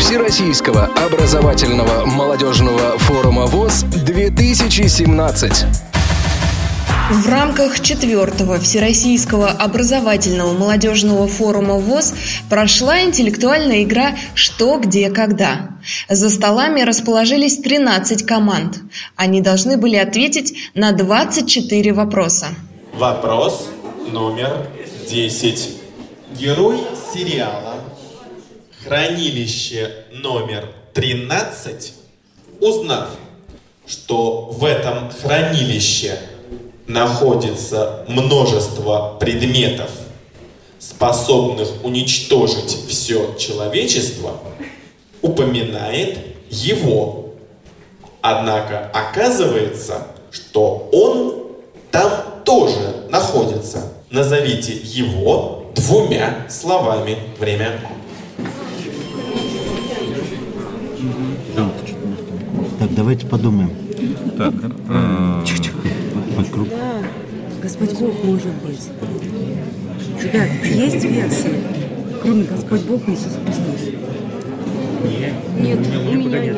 Всероссийского образовательного молодежного форума ВОЗ-2017. В рамках четвертого Всероссийского образовательного молодежного форума ВОЗ прошла интеллектуальная игра «Что, где, когда». За столами расположились 13 команд. Они должны были ответить на 24 вопроса. Вопрос номер 10. Герой сериала «Хранилище номер 13», узнав, что в этом хранилище находится множество предметов, способных уничтожить все человечество, упоминает его. Однако оказывается, что он там тоже находится. Назовите его двумя словами. Время. Так, давайте подумаем. Так, э, Вокруг. Да, Господь Бог может быть. Ребят, есть версии, кроме Господь Бог и Иисус Христос? Нет, у меня нет.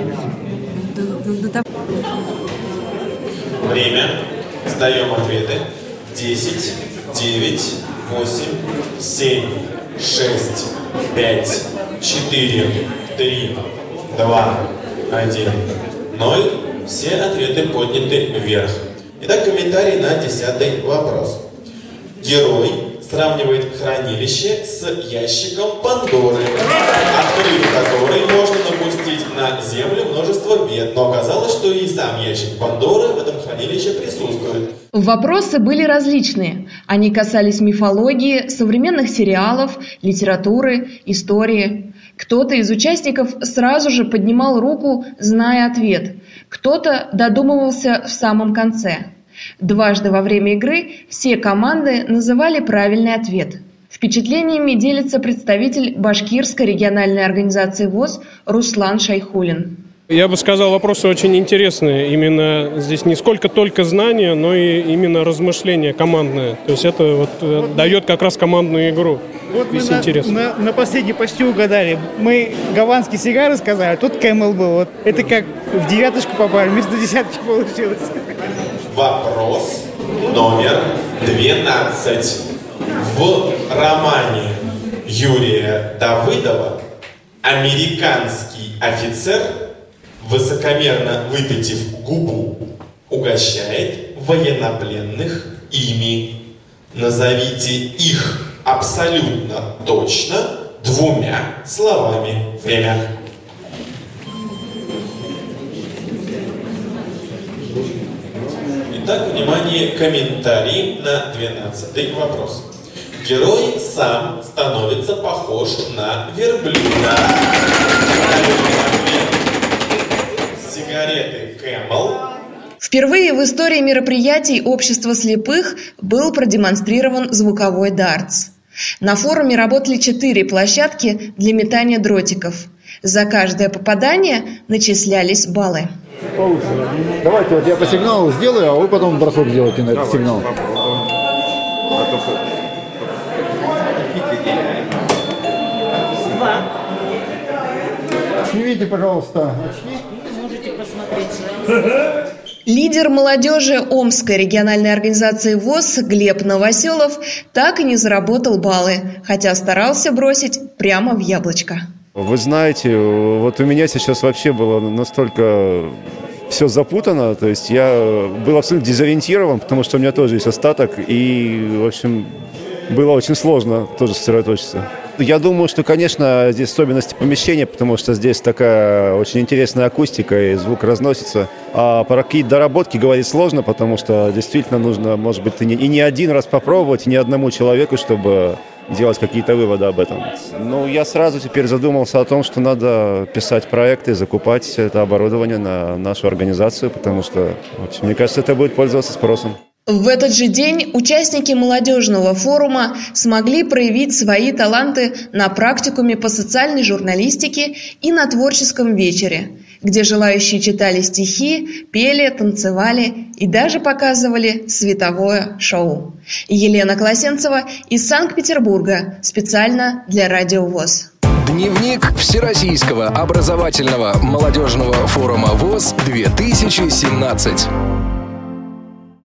Время. Сдаем ответы. 10, 9, 8, 7, 6, 5, 4, 3, 2, 1, 0. Все ответы подняты вверх. Итак, комментарий на десятый вопрос. Герой сравнивает хранилище с ящиком Пандоры, открыв который можно напустить на землю множество бед. Но оказалось, что и сам ящик Пандоры в этом хранилище присутствует. Вопросы были различные. Они касались мифологии, современных сериалов, литературы, истории. Кто-то из участников сразу же поднимал руку, зная ответ. Кто-то додумывался в самом конце. Дважды во время игры все команды называли правильный ответ. Впечатлениями делится представитель Башкирской региональной организации ВОЗ Руслан Шайхулин. Я бы сказал, вопросы очень интересные. Именно здесь не сколько только знания, но и именно размышления командные. То есть это вот э, дает как раз командную игру. Вот мы Весь на, интерес. на, на последней почти угадали. Мы гаванские сигары сказали, а тут Camel был. Вот это как в девяточку попали, вместо десяточки получилось. Вопрос номер 12. В романе Юрия Давыдова американский офицер, высокомерно выпитив губу, угощает военнопленных ими. Назовите их абсолютно точно двумя словами. Время. Итак, внимание, комментарий на 12 вопрос. Герой сам становится похож на верблюда. Сигареты Camel. Впервые в истории мероприятий Общества слепых был продемонстрирован звуковой дартс. На форуме работали четыре площадки для метания дротиков. За каждое попадание начислялись баллы. Получше. Давайте, вот я по сигналу сделаю, а вы потом бросок сделаете на этот сигнал. Снимите, пожалуйста, очки. Лидер молодежи Омской региональной организации ВОЗ Глеб Новоселов так и не заработал баллы, хотя старался бросить прямо в яблочко. Вы знаете, вот у меня сейчас вообще было настолько все запутано, то есть я был абсолютно дезориентирован, потому что у меня тоже есть остаток, и, в общем, было очень сложно тоже сосредоточиться. Я думаю, что, конечно, здесь особенности помещения, потому что здесь такая очень интересная акустика и звук разносится. А про какие доработки говорить сложно, потому что действительно нужно, может быть, и не, и не один раз попробовать, и не одному человеку, чтобы делать какие-то выводы об этом. Ну, я сразу теперь задумался о том, что надо писать проекты, закупать это оборудование на нашу организацию, потому что, общем, мне кажется, это будет пользоваться спросом. В этот же день участники молодежного форума смогли проявить свои таланты на практикуме по социальной журналистике и на творческом вечере, где желающие читали стихи, пели, танцевали и даже показывали световое шоу. Елена Колосенцева из Санкт-Петербурга специально для Радио ВОЗ. Дневник Всероссийского образовательного молодежного форума ВОЗ 2017.